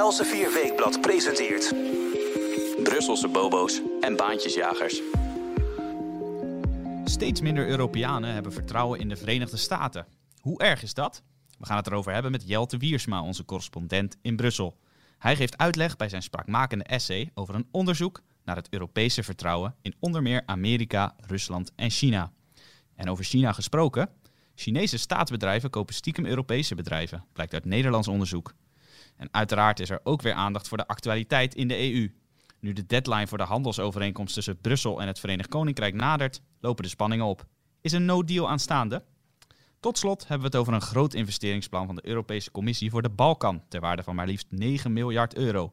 Elsevier Weekblad presenteert... Brusselse bobo's en baantjesjagers. Steeds minder Europeanen hebben vertrouwen in de Verenigde Staten. Hoe erg is dat? We gaan het erover hebben met Jelte Wiersma, onze correspondent in Brussel. Hij geeft uitleg bij zijn spraakmakende essay over een onderzoek naar het Europese vertrouwen in onder meer Amerika, Rusland en China. En over China gesproken, Chinese staatsbedrijven kopen stiekem Europese bedrijven, blijkt uit Nederlands onderzoek. En uiteraard is er ook weer aandacht voor de actualiteit in de EU. Nu de deadline voor de handelsovereenkomst tussen Brussel en het Verenigd Koninkrijk nadert, lopen de spanningen op. Is een no-deal aanstaande? Tot slot hebben we het over een groot investeringsplan van de Europese Commissie voor de Balkan, ter waarde van maar liefst 9 miljard euro.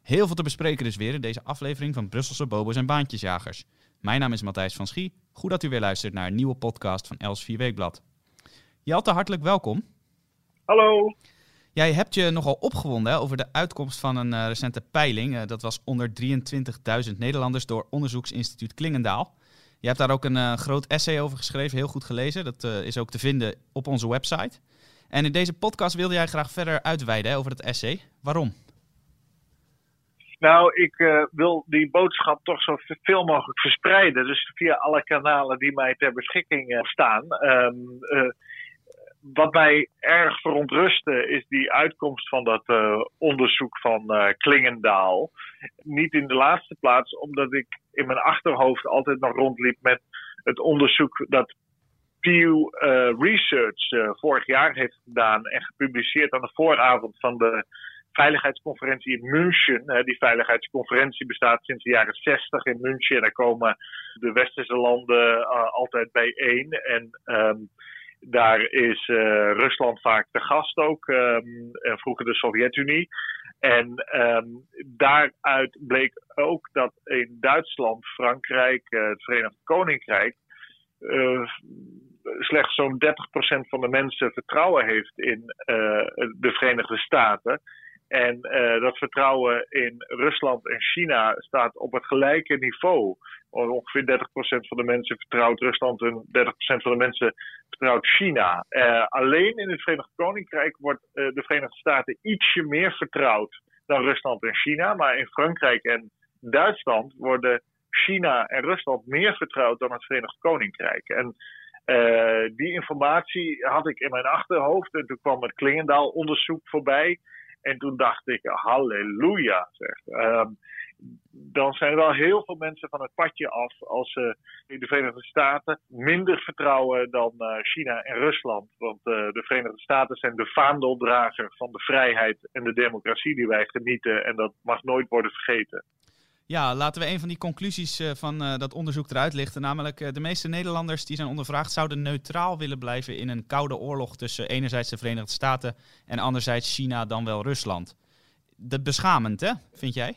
Heel veel te bespreken dus weer in deze aflevering van Brusselse Bobo's en Baantjesjagers. Mijn naam is Matthijs van Schie. Goed dat u weer luistert naar een nieuwe podcast van Els 4 Weekblad. Jelte, hartelijk welkom. Hallo. Jij hebt je nogal opgewonden over de uitkomst van een uh, recente peiling. Uh, dat was onder 23.000 Nederlanders door onderzoeksinstituut Klingendaal. Je hebt daar ook een uh, groot essay over geschreven, heel goed gelezen. Dat is ook te vinden op onze website. En in deze podcast wilde jij graag verder uitweiden over dat essay. Waarom? Nou, ik wil die boodschap toch zo veel mogelijk verspreiden. Dus via alle kanalen die mij ter beschikking staan. Um, wat mij erg verontrustte is die uitkomst van dat uh, onderzoek van uh, Klingendaal. Niet in de laatste plaats, omdat ik in mijn achterhoofd altijd nog rondliep met het onderzoek dat Pew uh, Research vorig jaar heeft gedaan en gepubliceerd aan de vooravond van de veiligheidsconferentie in München. die veiligheidsconferentie bestaat sinds de jaren 60 in München. En daar komen de westerse landen altijd bijeen. En um, daar is uh, Rusland vaak de gast ook, um, en vroeger de Sovjet-Unie. En um, daaruit bleek ook dat in Duitsland, Frankrijk, uh, het Verenigd Koninkrijk uh, slechts zo'n 30% van de mensen vertrouwen heeft in de Verenigde Staten. En dat vertrouwen in Rusland en China staat op het gelijke niveau ongeveer 30% van de mensen vertrouwt Rusland en 30% van de mensen vertrouwt China. Uh, alleen in het Verenigd Koninkrijk wordt uh, de Verenigde Staten ietsje meer vertrouwd dan Rusland en China. Maar in Frankrijk en Duitsland worden China en Rusland meer vertrouwd dan het Verenigd Koninkrijk. En die informatie had ik in mijn achterhoofd en toen kwam het Klingendaal-onderzoek voorbij. En toen dacht ik, halleluja, zeg. Uh, dan zijn wel heel veel mensen van het padje af als ze in de Verenigde Staten minder vertrouwen dan uh, China en Rusland. Want uh, de Verenigde Staten zijn de vaandeldrager van de vrijheid en de democratie die wij genieten. En dat mag nooit worden vergeten. Ja, laten we een van die conclusies uh, van dat onderzoek eruit lichten. Namelijk, de meeste Nederlanders die zijn ondervraagd zouden neutraal willen blijven in een koude oorlog tussen enerzijds de Verenigde Staten en anderzijds China dan wel Rusland. Dat beschamend, hè? Vind jij?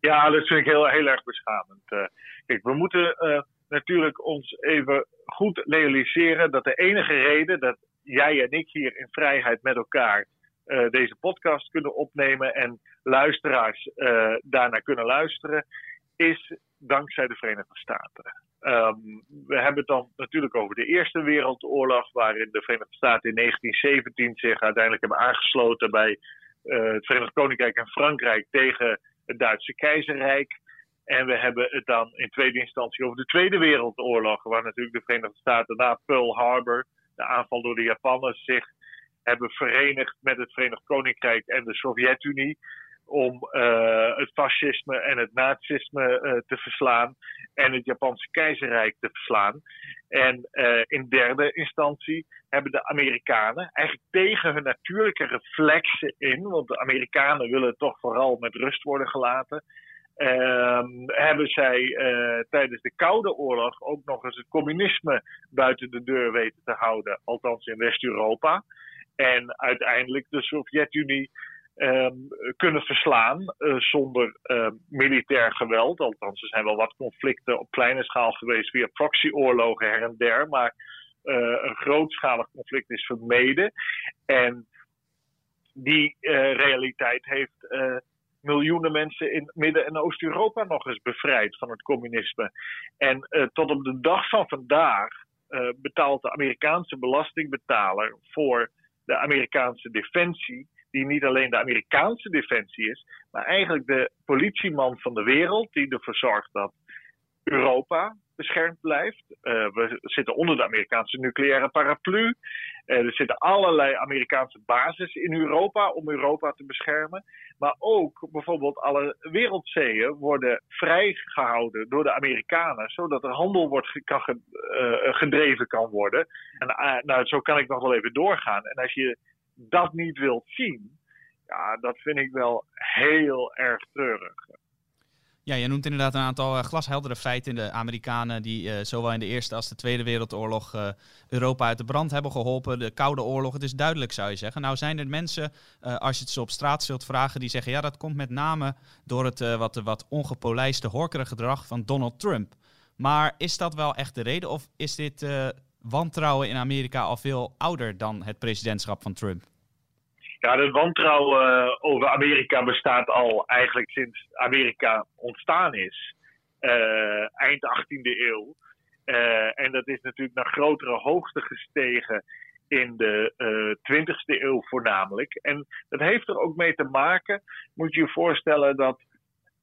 Ja, dat vind ik heel, heel erg beschamend. Kijk, we moeten natuurlijk ons even goed realiseren dat de enige reden dat jij en ik hier in vrijheid met elkaar uh, deze podcast kunnen opnemen en luisteraars daarnaar kunnen luisteren, is dankzij de Verenigde Staten. Um, we hebben het dan natuurlijk over de Eerste Wereldoorlog, waarin de Verenigde Staten in 1917 zich uiteindelijk hebben aangesloten bij het Verenigd Koninkrijk en Frankrijk tegen het Duitse keizerrijk. En we hebben het dan in tweede instantie over de Tweede Wereldoorlog, waar natuurlijk de Verenigde Staten na Pearl Harbor, de aanval door de Japanners, zich hebben verenigd met het Verenigd Koninkrijk en de Sovjet-Unie om uh, het fascisme en het nazisme uh, te verslaan en het Japanse keizerrijk te verslaan. En uh, in derde instantie hebben de Amerikanen eigenlijk tegen hun natuurlijke reflexen in, want de Amerikanen willen toch vooral met rust worden gelaten. Ehm, hebben zij tijdens de Koude Oorlog ook nog eens het communisme buiten de deur weten te houden, althans in West-Europa. En uiteindelijk de Sovjet-Unie Um, kunnen verslaan uh, zonder uh, militair geweld. Althans, er zijn wel wat conflicten op kleine schaal geweest via proxyoorlogen her en der. Maar uh, een grootschalig conflict is vermeden. En die realiteit heeft miljoenen mensen in Midden- en Oost-Europa nog eens bevrijd van het communisme. En tot op de dag van vandaag betaalt de Amerikaanse belastingbetaler voor de Amerikaanse defensie die niet alleen de Amerikaanse defensie is, maar eigenlijk de politieman van de wereld, die ervoor zorgt dat Europa beschermd blijft. Uh, we zitten onder de Amerikaanse nucleaire paraplu. Uh, er zitten allerlei Amerikaanse bases in Europa om Europa te beschermen. Maar ook bijvoorbeeld alle wereldzeeën worden vrijgehouden door de Amerikanen, zodat er handel wordt kan, uh, gedreven kan worden. En nou, zo kan ik nog wel even doorgaan. En als je dat niet wilt zien, ja, dat vind ik wel heel erg treurig. Ja, je noemt inderdaad een aantal uh, glasheldere feiten. De Amerikanen die uh, zowel in de Eerste als de Tweede Wereldoorlog uh, Europa uit de brand hebben geholpen. De Koude Oorlog, het is duidelijk zou je zeggen. Nou zijn er mensen, als je het ze op straat zult vragen, die zeggen... ja, dat komt met name door het wat, wat ongepolijste horkere gedrag van Donald Trump. Maar is dat wel echt de reden of is dit wantrouwen in Amerika al veel ouder dan het presidentschap van Trump? Ja, het wantrouwen uh, over Amerika bestaat al eigenlijk sinds Amerika ontstaan is. Uh, eind 18e eeuw. Uh, en dat is natuurlijk naar grotere hoogte gestegen in de 20e eeuw voornamelijk. En dat heeft er ook mee te maken, moet je je voorstellen, dat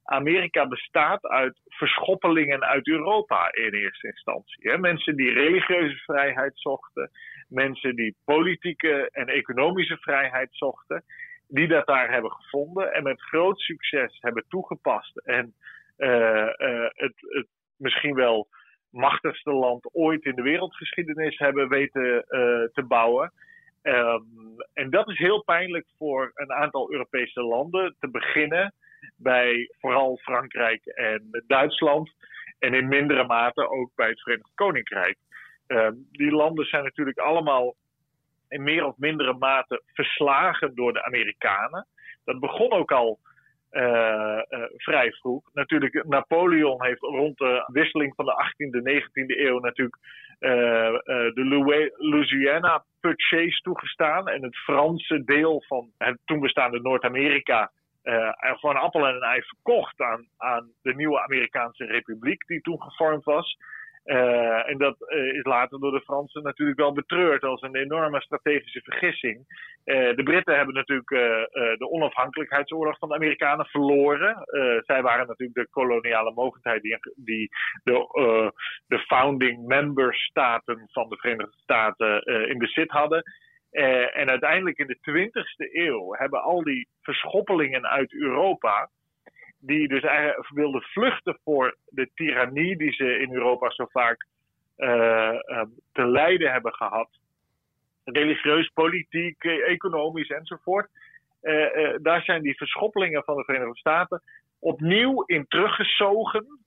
Amerika bestaat uit verschoppelingen uit Europa in eerste instantie. Hè? Mensen die religieuze vrijheid zochten, mensen die politieke en economische vrijheid zochten, die dat daar hebben gevonden en met groot succes hebben toegepast. En uh, uh, het, het misschien wel machtigste land ooit in de wereldgeschiedenis hebben weten uh, te bouwen. Um, en dat is heel pijnlijk voor een aantal Europese landen. Te beginnen bij vooral Frankrijk en Duitsland. En in mindere mate ook bij het Verenigd Koninkrijk. Uh, die landen zijn natuurlijk allemaal in meer of mindere mate verslagen door de Amerikanen. Dat begon ook al uh, uh, vrij vroeg. Natuurlijk, Napoleon heeft rond de wisseling van de 18e, 19e eeuw natuurlijk de Louisiana Purchase toegestaan. En het Franse deel van het toen bestaande Noord-Amerika uh, gewoon appel en een ei verkocht aan, aan de nieuwe Amerikaanse Republiek die toen gevormd was. Uh, en dat uh, is later door de Fransen natuurlijk wel betreurd als een enorme strategische vergissing. Uh, de Britten hebben natuurlijk de onafhankelijkheidsoorlog van de Amerikanen verloren. zij waren natuurlijk de koloniale mogendheid die, de, de founding member staten van de Verenigde Staten in bezit hadden. En uiteindelijk in de 20e eeuw hebben al die verschoppelingen uit Europa, die dus eigenlijk wilden vluchten voor de tirannie die ze in Europa zo vaak uh, te lijden hebben gehad, religieus, politiek, economisch enzovoort. Uh, daar zijn die verschoppelingen van de Verenigde Staten opnieuw in teruggezogen.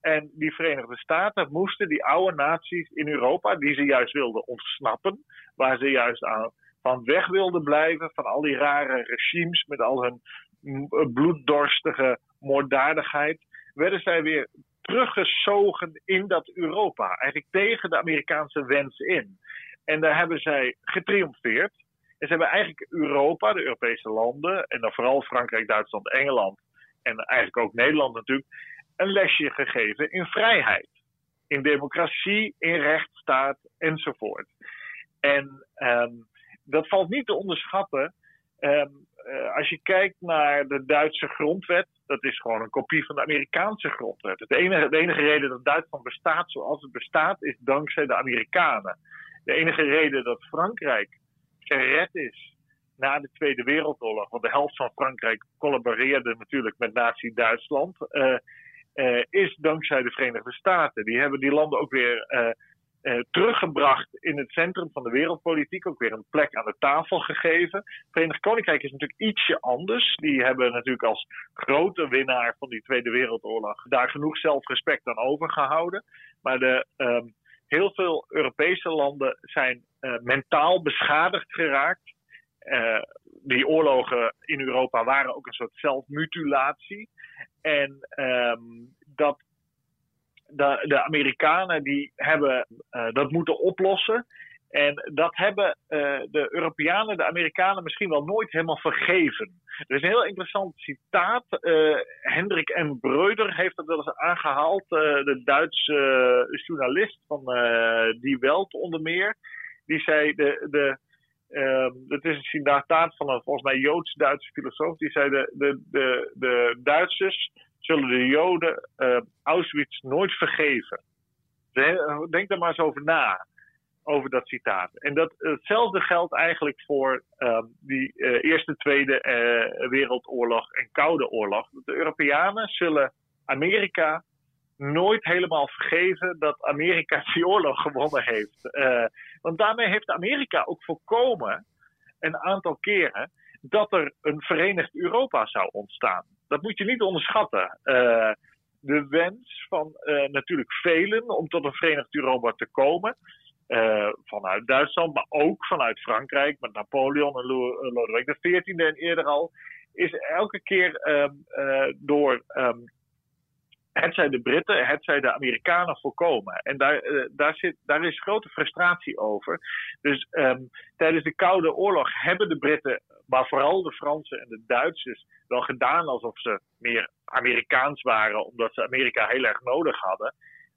En die Verenigde Staten moesten die oude naties in Europa, die ze juist wilden ontsnappen, waar ze juist aan, van weg wilden blijven, van al die rare regimes met al hun bloeddorstige moorddadigheid, werden zij weer teruggezogen in dat Europa. Eigenlijk tegen de Amerikaanse wens in. En daar hebben zij getriomfeerd. En ze hebben eigenlijk Europa, de Europese landen, en dan vooral Frankrijk, Duitsland, Engeland en eigenlijk ook Nederland natuurlijk, een lesje gegeven in vrijheid. In democratie, in rechtsstaat enzovoort. En um, dat valt niet te onderschatten. Uh, als je kijkt naar de Duitse grondwet, dat is gewoon een kopie van de Amerikaanse grondwet. Het enige, de enige reden dat Duitsland bestaat zoals het bestaat, is dankzij de Amerikanen. De enige reden dat Frankrijk gered is na de Tweede Wereldoorlog, want de helft van Frankrijk collaboreerde natuurlijk met Nazi-Duitsland. Uh, uh, is dankzij de Verenigde Staten. Die hebben die landen ook weer uh, teruggebracht in het centrum van de wereldpolitiek. Ook weer een plek aan de tafel gegeven. Verenigd Koninkrijk is natuurlijk ietsje anders. Die hebben natuurlijk als grote winnaar van die Tweede Wereldoorlog daar genoeg zelfrespect aan overgehouden. Maar de, um, heel veel Europese landen zijn mentaal beschadigd geraakt. die oorlogen in Europa waren ook een soort zelfmutilatie. En um, dat de, de, Amerikanen die hebben uh, dat moeten oplossen. En dat hebben uh, de Europeanen, de Amerikanen misschien wel nooit helemaal vergeven. Er is een heel interessant citaat. Uh, Hendrik M. Breuder heeft dat wel eens aangehaald. de Duitse journalist van Die Welt onder meer. Die zei, de, de, het is een citaat van een volgens mij Joods-Duitse filosoof. Die zei: de, de, de, de Duitsers zullen de Joden uh, Auschwitz nooit vergeven. Denk daar maar eens over na, over dat citaat. En dat, hetzelfde geldt eigenlijk voor um, die uh, Eerste, Tweede uh, Wereldoorlog en Koude Oorlog. De Europeanen zullen Amerika nooit helemaal vergeven dat Amerika die oorlog gewonnen heeft. Want daarmee heeft Amerika ook voorkomen, een aantal keren, dat er een verenigd Europa zou ontstaan. Dat moet je niet onderschatten. Uh, de wens van uh, natuurlijk velen om tot een verenigd Europa te komen. vanuit Duitsland, maar ook vanuit Frankrijk, met Napoleon en Lodewijk XIV en eerder al, is elke keer ehm, door um, het zij de Britten, het zij de Amerikanen voorkomen. En daar, uh, daar, zit, daar is grote frustratie over. Dus um, tijdens de Koude Oorlog hebben de Britten, maar vooral de Fransen en de Duitsers, wel gedaan alsof ze meer Amerikaans waren, omdat ze Amerika heel erg nodig hadden.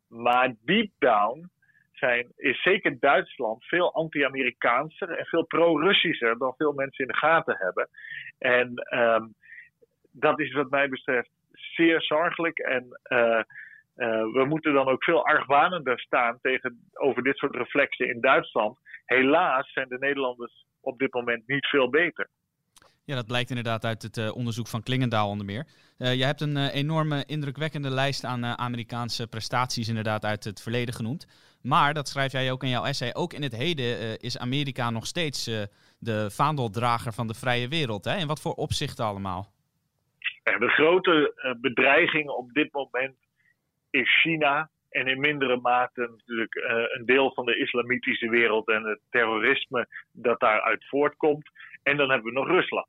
Maar deep down zijn, is zeker Duitsland veel anti-Amerikaanser en veel pro-Russischer dan veel mensen in de gaten hebben. En um, dat is wat mij betreft zeer zorgelijk. En uh, uh, we moeten dan ook veel argwanender staan tegen, over dit soort reflexen in Duitsland. Helaas zijn de Nederlanders op dit moment niet veel beter. Ja, dat blijkt inderdaad uit het uh, onderzoek van Klingendaal onder meer. Je hebt een enorme indrukwekkende lijst aan Amerikaanse prestaties inderdaad uit het verleden genoemd. Maar, dat schrijf jij ook in jouw essay, ook in het heden is Amerika nog steeds de vaandeldrager van de vrije wereld. Hè? In wat voor opzichten allemaal? De grote eh, bedreiging op dit moment is China. En in mindere mate natuurlijk uh, een deel van de islamitische wereld en het terrorisme dat daaruit voortkomt. En dan hebben we nog Rusland.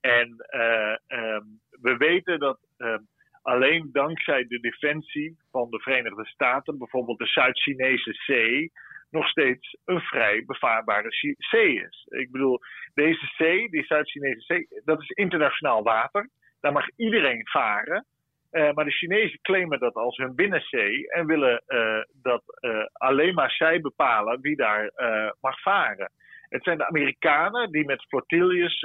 En uh, um, we weten dat um, alleen dankzij de defensie van de Verenigde Staten, bijvoorbeeld de Zuid-Chinese zee, nog steeds een vrij bevaarbare zee is. Ik bedoel, deze zee, die Zuid-Chinese zee, dat is internationaal water. Daar mag iedereen varen. Uh, maar de Chinezen claimen dat als hun binnenzee en willen uh, dat uh, alleen maar zij bepalen wie daar mag varen. Het zijn de Amerikanen die met flotilles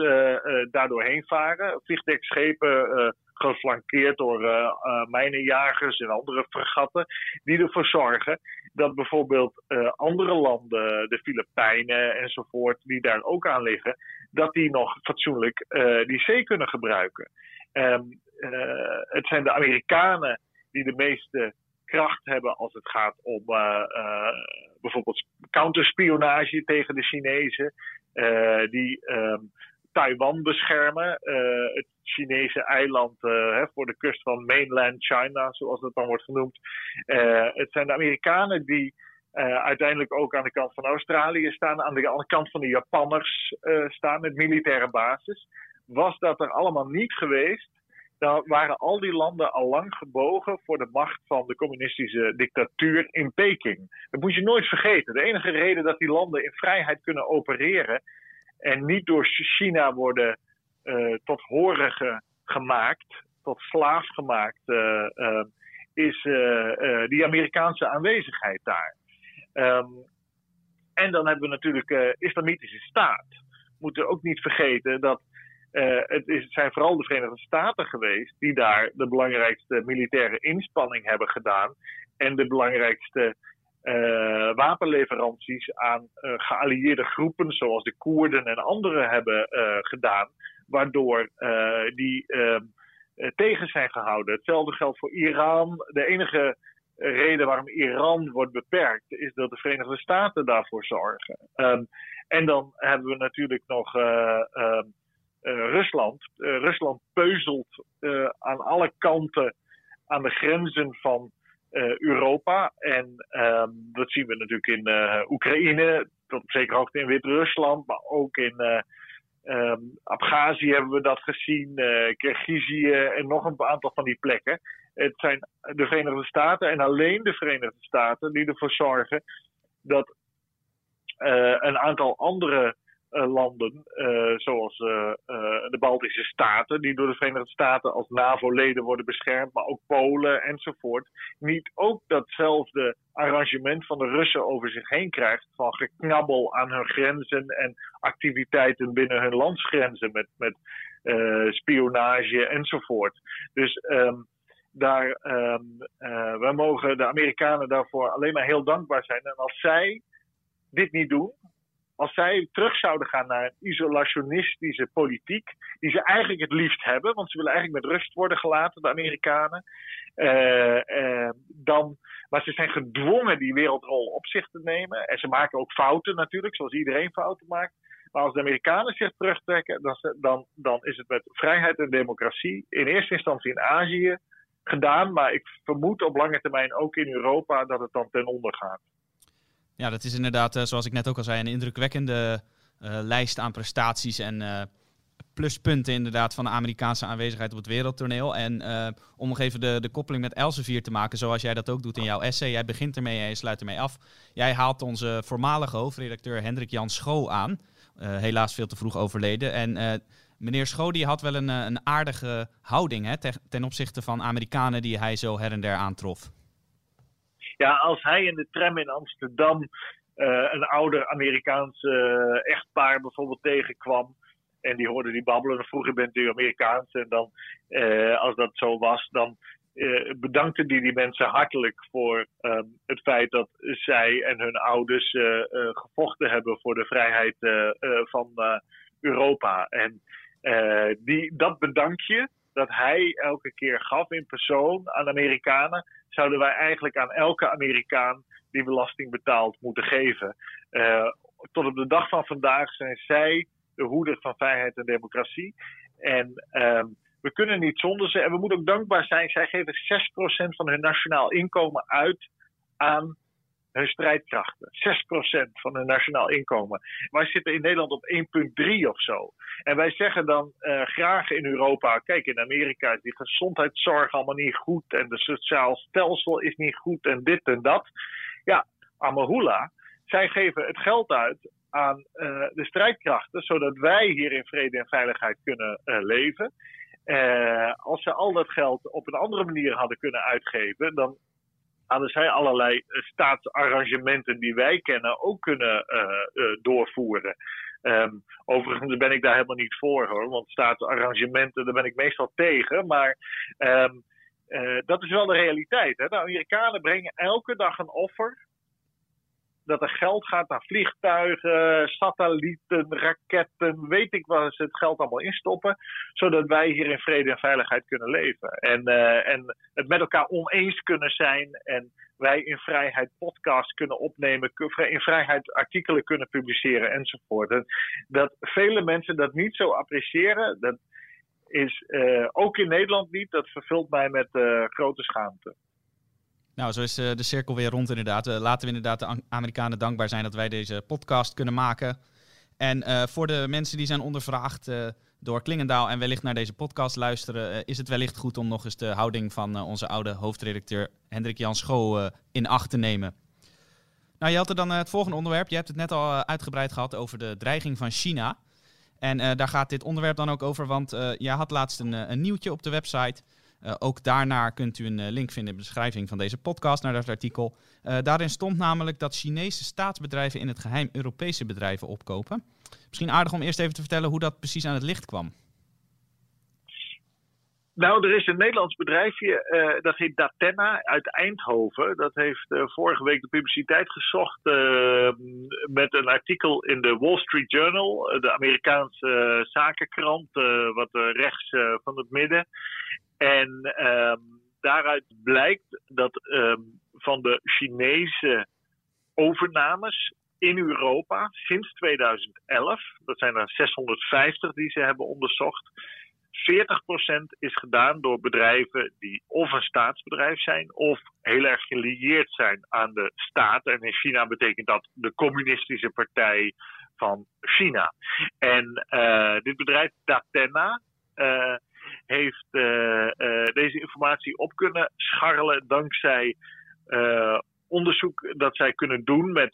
daardoor heen varen. Vliegdekschepen geflankeerd door mijnenjagers en andere fregatten. Die ervoor zorgen dat bijvoorbeeld andere landen, de Filipijnen enzovoort, die daar ook aan liggen, dat die nog fatsoenlijk die zee kunnen gebruiken. Um, uh, het zijn de Amerikanen die de meeste kracht hebben als het gaat om uh, uh, bijvoorbeeld counterspionage tegen de Chinezen, die um, Taiwan beschermen, het Chinese eiland hè, voor de kust van mainland China, zoals dat dan wordt genoemd. het zijn de Amerikanen die uiteindelijk ook aan de kant van Australië staan, aan de, aan de kant van de Japanners staan met militaire basis was dat er allemaal niet geweest, dan waren al die landen al lang gebogen voor de macht van de communistische dictatuur in Peking. Dat moet je nooit vergeten. De enige reden dat die landen in vrijheid kunnen opereren en niet door China worden uh, tot horige gemaakt, tot slaaf gemaakt, uh, uh, is die Amerikaanse aanwezigheid daar. Um, en dan hebben we natuurlijk uh, islamitische staat. We moeten ook niet vergeten dat uh, het, zijn vooral de Verenigde Staten geweest die daar de belangrijkste militaire inspanning hebben gedaan. En de belangrijkste uh, wapenleveranties aan uh, geallieerde groepen, zoals de Koerden en anderen, hebben gedaan. Waardoor die ehm, tegen zijn gehouden. Hetzelfde geldt voor Iran. De enige reden waarom Iran wordt beperkt, is dat de Verenigde Staten daarvoor zorgen. Um, en dan hebben we natuurlijk nog ehm, Rusland. Uh, Rusland peuzelt uh, aan alle kanten aan de grenzen van Europa. En ehm, dat zien we natuurlijk in Oekraïne, tot hoogte in Wit-Rusland, maar ook in um, Abhazie hebben we dat gezien, Kirgizië en nog een aantal van die plekken. Het zijn de Verenigde Staten en alleen de Verenigde Staten die ervoor zorgen dat een aantal andere landen, zoals de Baltische Staten, die door de Verenigde Staten als NAVO-leden worden beschermd, maar ook Polen enzovoort, niet ook datzelfde arrangement van de Russen over zich heen krijgt van geknabbel aan hun grenzen en activiteiten binnen hun landsgrenzen met, met spionage enzovoort. Dus um, daar, um, uh, wij mogen de Amerikanen daarvoor alleen maar heel dankbaar zijn. En als zij dit niet doen, als zij terug zouden gaan naar een isolationistische politiek, die ze eigenlijk het liefst hebben, want ze willen eigenlijk met rust worden gelaten, de Amerikanen, uh, uh, dan, maar ze zijn gedwongen die wereldrol op zich te nemen. En ze maken ook fouten natuurlijk, zoals iedereen fouten maakt. Maar als de Amerikanen zich terugtrekken, dan, dan, dan is het met vrijheid en democratie, in eerste instantie in Azië, gedaan. Maar ik vermoed op lange termijn ook in Europa dat het dan ten onder gaat. Ja, dat is inderdaad, eh, zoals ik net ook al zei, een indrukwekkende uh, lijst aan prestaties en uh, pluspunten inderdaad van de Amerikaanse aanwezigheid op het wereldtoneel. En om nog even de, de koppeling met Elsevier te maken, zoals jij dat ook doet in jouw essay. Jij begint ermee en je sluit ermee af. Jij haalt onze voormalige hoofdredacteur Hendrik Jan Schoo aan. helaas veel te vroeg overleden. En meneer Schoo die had wel een, een aardige houding hè, ten opzichte van Amerikanen die hij zo her en der aantrof. Ja, als hij in de tram in Amsterdam uh, een ouder Amerikaans uh, echtpaar bijvoorbeeld tegenkwam. En die hoorde die babbelen. Dan vroeg je, bent u Amerikaans? En dan, uh, als dat zo was, dan bedankte die die mensen hartelijk voor um, het feit dat zij en hun ouders gevochten hebben voor de vrijheid van Europa. En die, dat bedankje dat hij elke keer gaf in persoon aan Amerikanen, zouden wij eigenlijk aan elke Amerikaan die belasting betaalt moeten geven. Uh, tot op de dag van vandaag zijn zij de hoeder van vrijheid en democratie. En uh, we kunnen niet zonder ze. En we moeten ook dankbaar zijn. Zij geven 6% van hun nationaal inkomen uit aan hun strijdkrachten. 6% van hun nationaal inkomen. Wij zitten in Nederland op 1,3 of zo. En wij zeggen dan uh, graag in Europa: kijk, in Amerika is die gezondheidszorg allemaal niet goed. En de sociaal stelsel is niet goed. En dit en dat. Ja, Amahula. Zij geven het geld uit aan uh, de strijdkrachten, zodat wij hier in vrede en veiligheid kunnen uh, leven. Als ze al dat geld op een andere manier hadden kunnen uitgeven, dan hadden zij allerlei eh, staatsarrangementen die wij kennen ook kunnen uh, doorvoeren. Um, overigens ben ik daar helemaal niet voor hoor, want staatsarrangementen, daar ben ik meestal tegen. Maar uh, dat is wel de realiteit. Hè? De Amerikanen brengen elke dag een offer dat er geld gaat naar vliegtuigen, satellieten, raketten, weet ik waar ze het geld allemaal instoppen, zodat wij hier in vrede en veiligheid kunnen leven. En, uh, en het met elkaar oneens kunnen zijn en wij in vrijheid podcasts kunnen opnemen, in vrijheid artikelen kunnen publiceren enzovoort. En dat vele mensen dat niet zo appreciëren, dat is uh, ook in Nederland niet, dat vervult mij met uh, grote schaamte. Nou, zo is uh, de cirkel weer rond inderdaad. Uh, laten we inderdaad de Amerikanen dankbaar zijn dat wij deze podcast kunnen maken. En uh, voor de mensen die zijn ondervraagd door Klingendaal en wellicht naar deze podcast luisteren, is het wellicht goed om nog eens de houding van onze oude hoofdredacteur Hendrik Jan Schoo in acht te nemen. Nou, je had er dan het volgende onderwerp. Je hebt het net al uitgebreid gehad over de dreiging van China. En daar gaat dit onderwerp dan ook over, want je had laatst een, een nieuwtje op de website. Uh, ook daarnaar kunt u een uh, link vinden in de beschrijving van deze podcast naar dat artikel. Uh, daarin stond namelijk dat Chinese staatsbedrijven in het geheim Europese bedrijven opkopen. Misschien aardig om eerst even te vertellen hoe dat precies aan het licht kwam. Nou, er is een Nederlands bedrijfje, dat heet Datenna uit Eindhoven. Dat heeft vorige week de publiciteit gezocht met een artikel in de Wall Street Journal, de Amerikaanse zakenkrant, wat rechts van het midden. En um, daaruit blijkt dat um, van de Chinese overnames in Europa sinds 2011, dat zijn er 650 die ze hebben onderzocht, 40% is gedaan door bedrijven die of een staatsbedrijf zijn of heel erg gelieerd zijn aan de staat. En in China betekent dat de communistische partij van China. En uh, dit bedrijf Datenna. Uh, heeft uh, uh, deze informatie op kunnen scharrelen dankzij uh, onderzoek dat zij kunnen doen met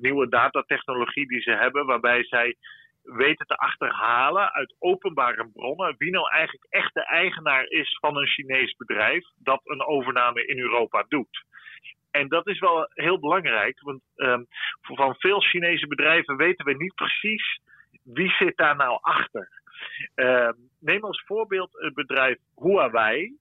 nieuwe datatechnologie die ze hebben, waarbij zij weten te achterhalen uit openbare bronnen wie nou eigenlijk echt de eigenaar is van een Chinees bedrijf dat een overname in Europa doet. En dat is wel heel belangrijk, want um, van veel Chinese bedrijven weten we niet precies wie zit daar nou achter. Uh, neem als voorbeeld het bedrijf Huawei.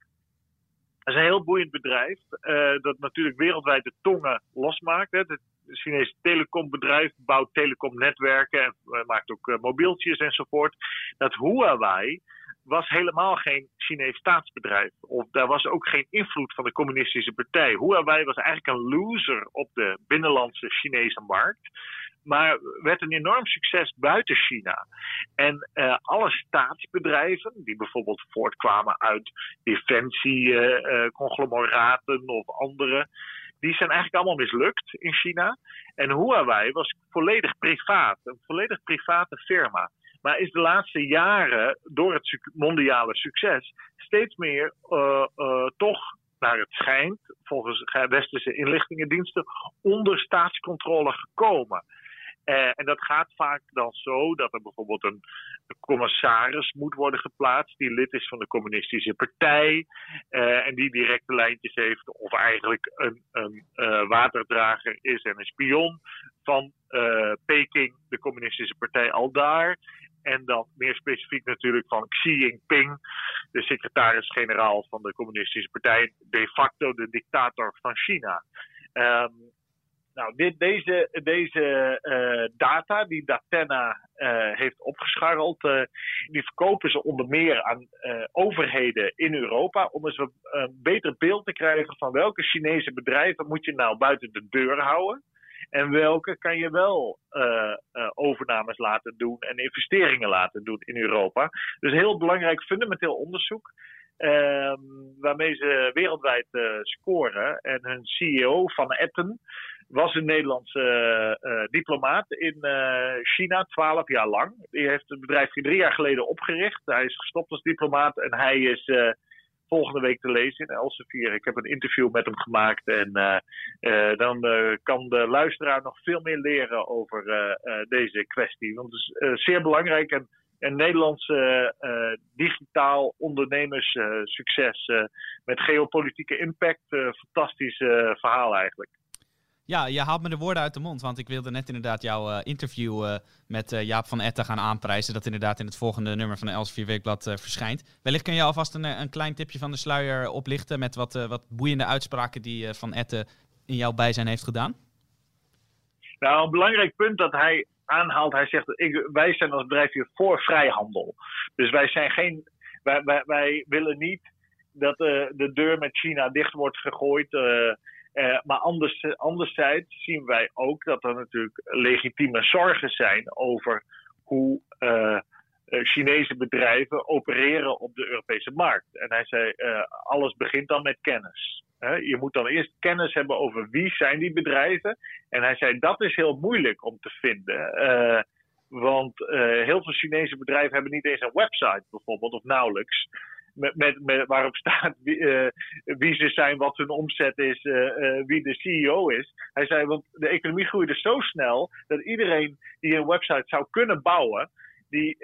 Dat is een heel boeiend bedrijf uh, dat natuurlijk wereldwijd de tongen losmaakt. Hè. Het Chinese telecombedrijf bouwt telecomnetwerken en uh, maakt ook uh, mobieltjes enzovoort. Dat Huawei was helemaal geen Chinees staatsbedrijf. Of daar was ook geen invloed van de communistische partij. Huawei was eigenlijk een loser op de binnenlandse Chinese markt. Maar werd een enorm succes buiten China. En uh, alle staatsbedrijven, die bijvoorbeeld voortkwamen uit defensie-conglomeraten uh, of andere, die zijn eigenlijk allemaal mislukt in China. En Huawei was volledig privaat, een volledig private firma. Maar is de laatste jaren door het mondiale succes steeds meer toch naar het schijnt, volgens westerse inlichtingendiensten, onder staatscontrole gekomen. Uh, en dat gaat vaak dan zo dat er bijvoorbeeld een, commissaris moet worden geplaatst die lid is van de communistische partij uh, en die directe lijntjes heeft of eigenlijk een, een uh, waterdrager is en een spion van Peking, de communistische partij al daar. En dan meer specifiek natuurlijk van Xi Jinping, de secretaris-generaal van de Communistische Partij, de facto de dictator van China. Um, nou, dit, deze, deze uh, data die Datena uh, heeft opgescharreld, uh, die verkopen ze onder meer aan overheden in Europa om eens een beter beeld te krijgen van welke Chinese bedrijven moet je nou buiten de deur houden. En welke kan je wel overnames laten doen en investeringen laten doen in Europa. Dus heel belangrijk fundamenteel onderzoek. Uh, waarmee ze wereldwijd scoren. En hun CEO van Etten was een Nederlandse diplomaat in China, twaalf jaar lang. Die heeft het bedrijf drie jaar geleden opgericht. Hij is gestopt als diplomaat en hij is volgende week te lezen in Elsevier. Ik heb een interview met hem gemaakt en dan kan de luisteraar nog veel meer leren over deze kwestie. Want het is zeer belangrijk en een Nederlands digitaal ondernemerssucces met geopolitieke impact. fantastisch verhaal eigenlijk. Ja, je haalt me de woorden uit de mond. Want ik wilde net inderdaad jouw uh, interview uh, met uh, Jaap van Etten gaan aanprijzen. Dat inderdaad in het volgende nummer van de Elsevier Weekblad verschijnt. Wellicht kun je alvast een, een klein tipje van de sluier oplichten. Met wat, wat boeiende uitspraken die Van Etten in jouw bijzijn heeft gedaan. Nou, een belangrijk punt dat hij aanhaalt. Hij zegt, ik, wij zijn als bedrijf hier voor vrijhandel. Dus wij zijn geen... Wij, wij, wij willen niet dat de deur met China dicht wordt gegooid... Uh, maar anders, anderzijds zien wij ook dat er natuurlijk legitieme zorgen zijn over hoe uh, Chinese bedrijven opereren op de Europese markt. En hij zei, alles begint dan met kennis. je moet dan eerst kennis hebben over wie zijn die bedrijven. En hij zei, dat is heel moeilijk om te vinden. want heel veel Chinese bedrijven hebben niet eens een website bijvoorbeeld, of nauwelijks met, met, met, waarop staat wie, uh, wie, ze zijn, wat hun omzet is, uh, uh, wie de CEO is. Hij zei, want de economie groeide zo snel dat iedereen die een website zou kunnen bouwen, die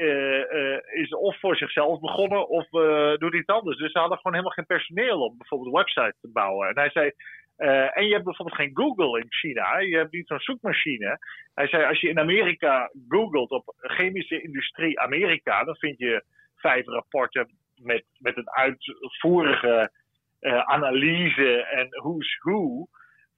is of voor zichzelf begonnen of doet iets anders. Dus ze hadden gewoon helemaal geen personeel om bijvoorbeeld websites te bouwen. En hij zei, en je hebt bijvoorbeeld geen Google in China. Je hebt niet zo'n zoekmachine. Hij zei, als je in Amerika googelt op chemische industrie Amerika, dan vind je vijf rapporten met, met een uitvoerige uh, analyse en who's who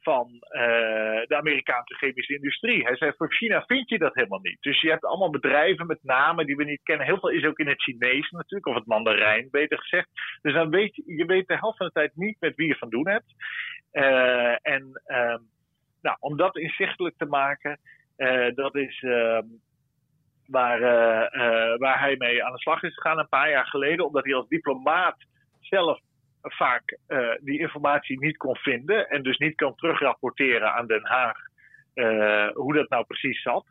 van uh, de Amerikaanse chemische industrie. Hij zei, voor China vind je dat helemaal niet. Dus je hebt allemaal bedrijven met namen die we niet kennen. Heel veel is ook in het Chinees natuurlijk, of het Mandarijn beter gezegd. Dus dan weet je, je weet de helft van de tijd niet met wie je van doen hebt. Uh, en uh, nou, om dat inzichtelijk te maken, dat is ehm, waar, uh, waar hij mee aan de slag is gegaan een paar jaar geleden, omdat hij als diplomaat zelf vaak uh, die informatie niet kon vinden en dus niet kan terugrapporteren aan Den Haag hoe dat nou precies zat.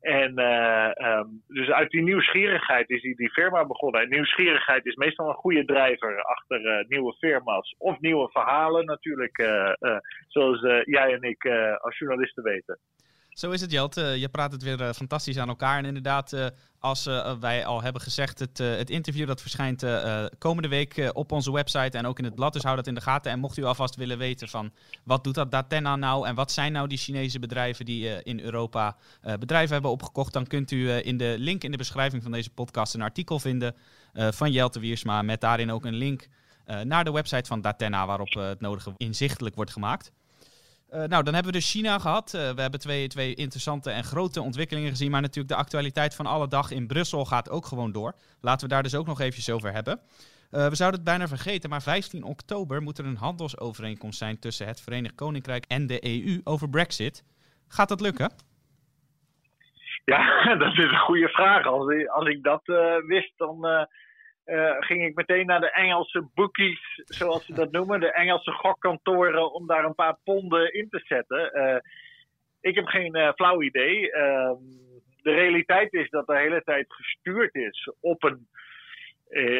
En ehm, dus uit die nieuwsgierigheid is die, die firma begonnen. En nieuwsgierigheid is meestal een goede drijver achter nieuwe firma's. Of nieuwe verhalen natuurlijk, zoals jij en ik als journalisten weten. Zo is het, Jelt. je praat het weer fantastisch aan elkaar. En inderdaad, als uh, wij al hebben gezegd, het, het interview dat verschijnt komende week op onze website en ook in het blad. Dus hou dat in de gaten. En mocht u alvast willen weten van wat doet dat Datena nou en wat zijn nou die Chinese bedrijven die in Europa bedrijven hebben opgekocht, dan kunt u in de link in de beschrijving van deze podcast een artikel vinden van Jelte Wiersma met daarin ook een link naar de website van Datena waarop het nodige inzichtelijk wordt gemaakt. Uh, nou, dan hebben we dus China gehad. Uh, we hebben twee, twee interessante en grote ontwikkelingen gezien. Maar natuurlijk de actualiteit van alle dag in Brussel gaat ook gewoon door. Laten we daar dus ook nog eventjes over hebben. Uh, we zouden het bijna vergeten, maar 15 oktober moet er een handelsovereenkomst zijn tussen het Verenigd Koninkrijk en de EU over Brexit. Gaat dat lukken? Ja, dat is een goede vraag. Als als ik dat wist, dan uh, ging ik meteen naar de Engelse bookies, zoals ze dat noemen, de Engelse gokkantoren, om daar een paar ponden in te zetten. Uh, ik heb geen uh, flauw idee. Uh, de realiteit is dat de hele tijd gestuurd is op een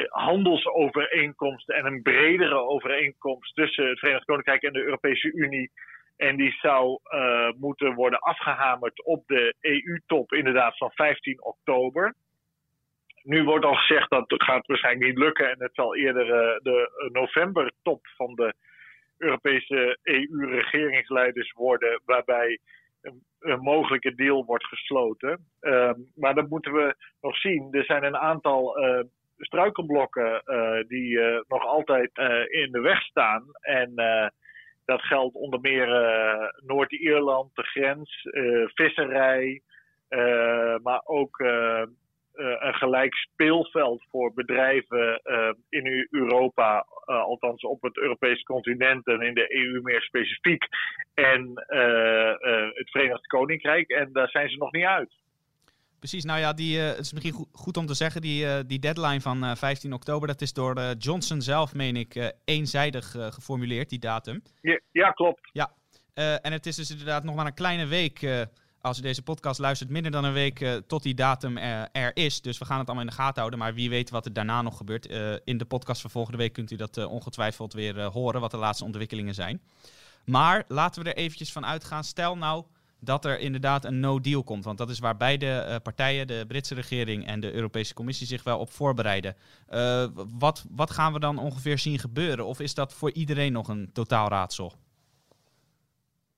handelsovereenkomst en een bredere overeenkomst tussen het Verenigd Koninkrijk en de Europese Unie. En die zou moeten worden afgehamerd op de EU-top, inderdaad, van 15 oktober nu wordt al gezegd dat het gaat waarschijnlijk niet lukken. En het zal eerder uh, de november-top van de Europese EU-regeringsleiders worden, waarbij een, mogelijke deal wordt gesloten. Uh, maar dat moeten we nog zien. Er zijn een aantal uh, die nog altijd in de weg staan. En dat geldt onder meer Noord-Ierland, de grens, visserij, maar ook eh, een gelijk speelveld voor bedrijven uh, in Europa, uh, althans op het Europese continent en in de EU meer specifiek, en het Verenigd Koninkrijk. En daar zijn ze nog niet uit. Precies, nou ja, die, het is misschien goed om te zeggen, die, die deadline van 15 oktober, dat is door Johnson zelf, meen ik, eenzijdig geformuleerd, die datum. Ja, ja klopt. Ja, en het is dus inderdaad nog maar een kleine week als u deze podcast luistert, minder dan een week uh, tot die datum er, er, is. Dus we gaan het allemaal in de gaten houden. Maar wie weet wat er daarna nog gebeurt. Uh, in de podcast van volgende week kunt u dat ongetwijfeld weer horen, wat de laatste ontwikkelingen zijn. Maar laten we er eventjes van uitgaan. Stel nou dat er inderdaad een no-deal komt. Want dat is waar beide partijen, de Britse regering en de Europese Commissie, zich wel op voorbereiden. wat, wat gaan we dan ongeveer zien gebeuren? Of is dat voor iedereen nog een totaal raadsel?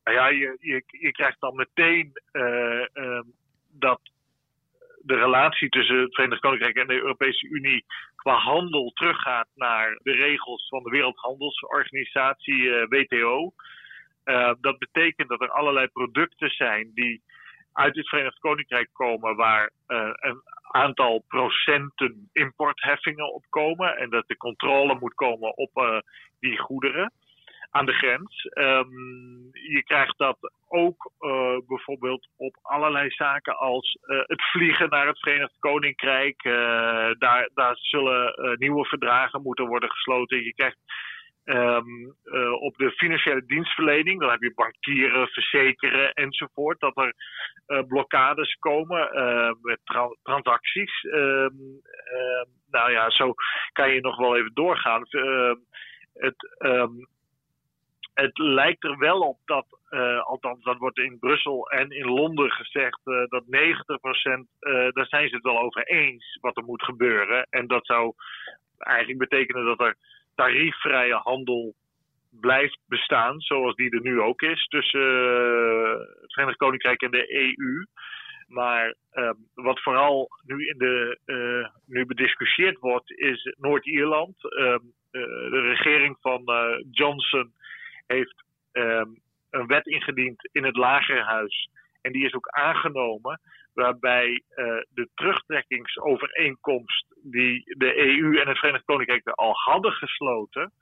Nou ja, je, je, krijgt dan meteen uh, uh, dat de relatie tussen het Verenigd Koninkrijk en de Europese Unie qua handel teruggaat naar de regels van de Wereldhandelsorganisatie uh, WTO. dat betekent dat er allerlei producten zijn die uit het Verenigd Koninkrijk komen waar een aantal procenten importheffingen op komen en dat de controle moet komen op die goederen aan de grens. Um, je krijgt dat ook uh, bijvoorbeeld op allerlei zaken als uh, het vliegen naar het Verenigd Koninkrijk. Uh, daar, daar zullen nieuwe verdragen moeten worden gesloten. Je krijgt um, op de financiële dienstverlening, dan heb je bankieren, verzekeren enzovoort, dat er blokkades komen met tra transacties. Um, nou ja, zo kan je nog wel even doorgaan. het het lijkt er wel op dat, uh, althans dat wordt in Brussel en in Londen gezegd, uh, dat 90%, uh, daar zijn ze het wel over eens wat er moet gebeuren. En dat zou eigenlijk betekenen dat er tariefvrije handel blijft bestaan, zoals die er nu ook is, tussen het Verenigd Koninkrijk en de EU. Maar uh, wat vooral nu, in de, nu bediscussieerd wordt, is Noord-Ierland. Uh, de regering van Johnson heeft um, een wet ingediend in het lagerhuis. En die is ook aangenomen, waarbij uh, de terugtrekkingsovereenkomst die de EU en het Verenigd Koninkrijk al hadden gesloten,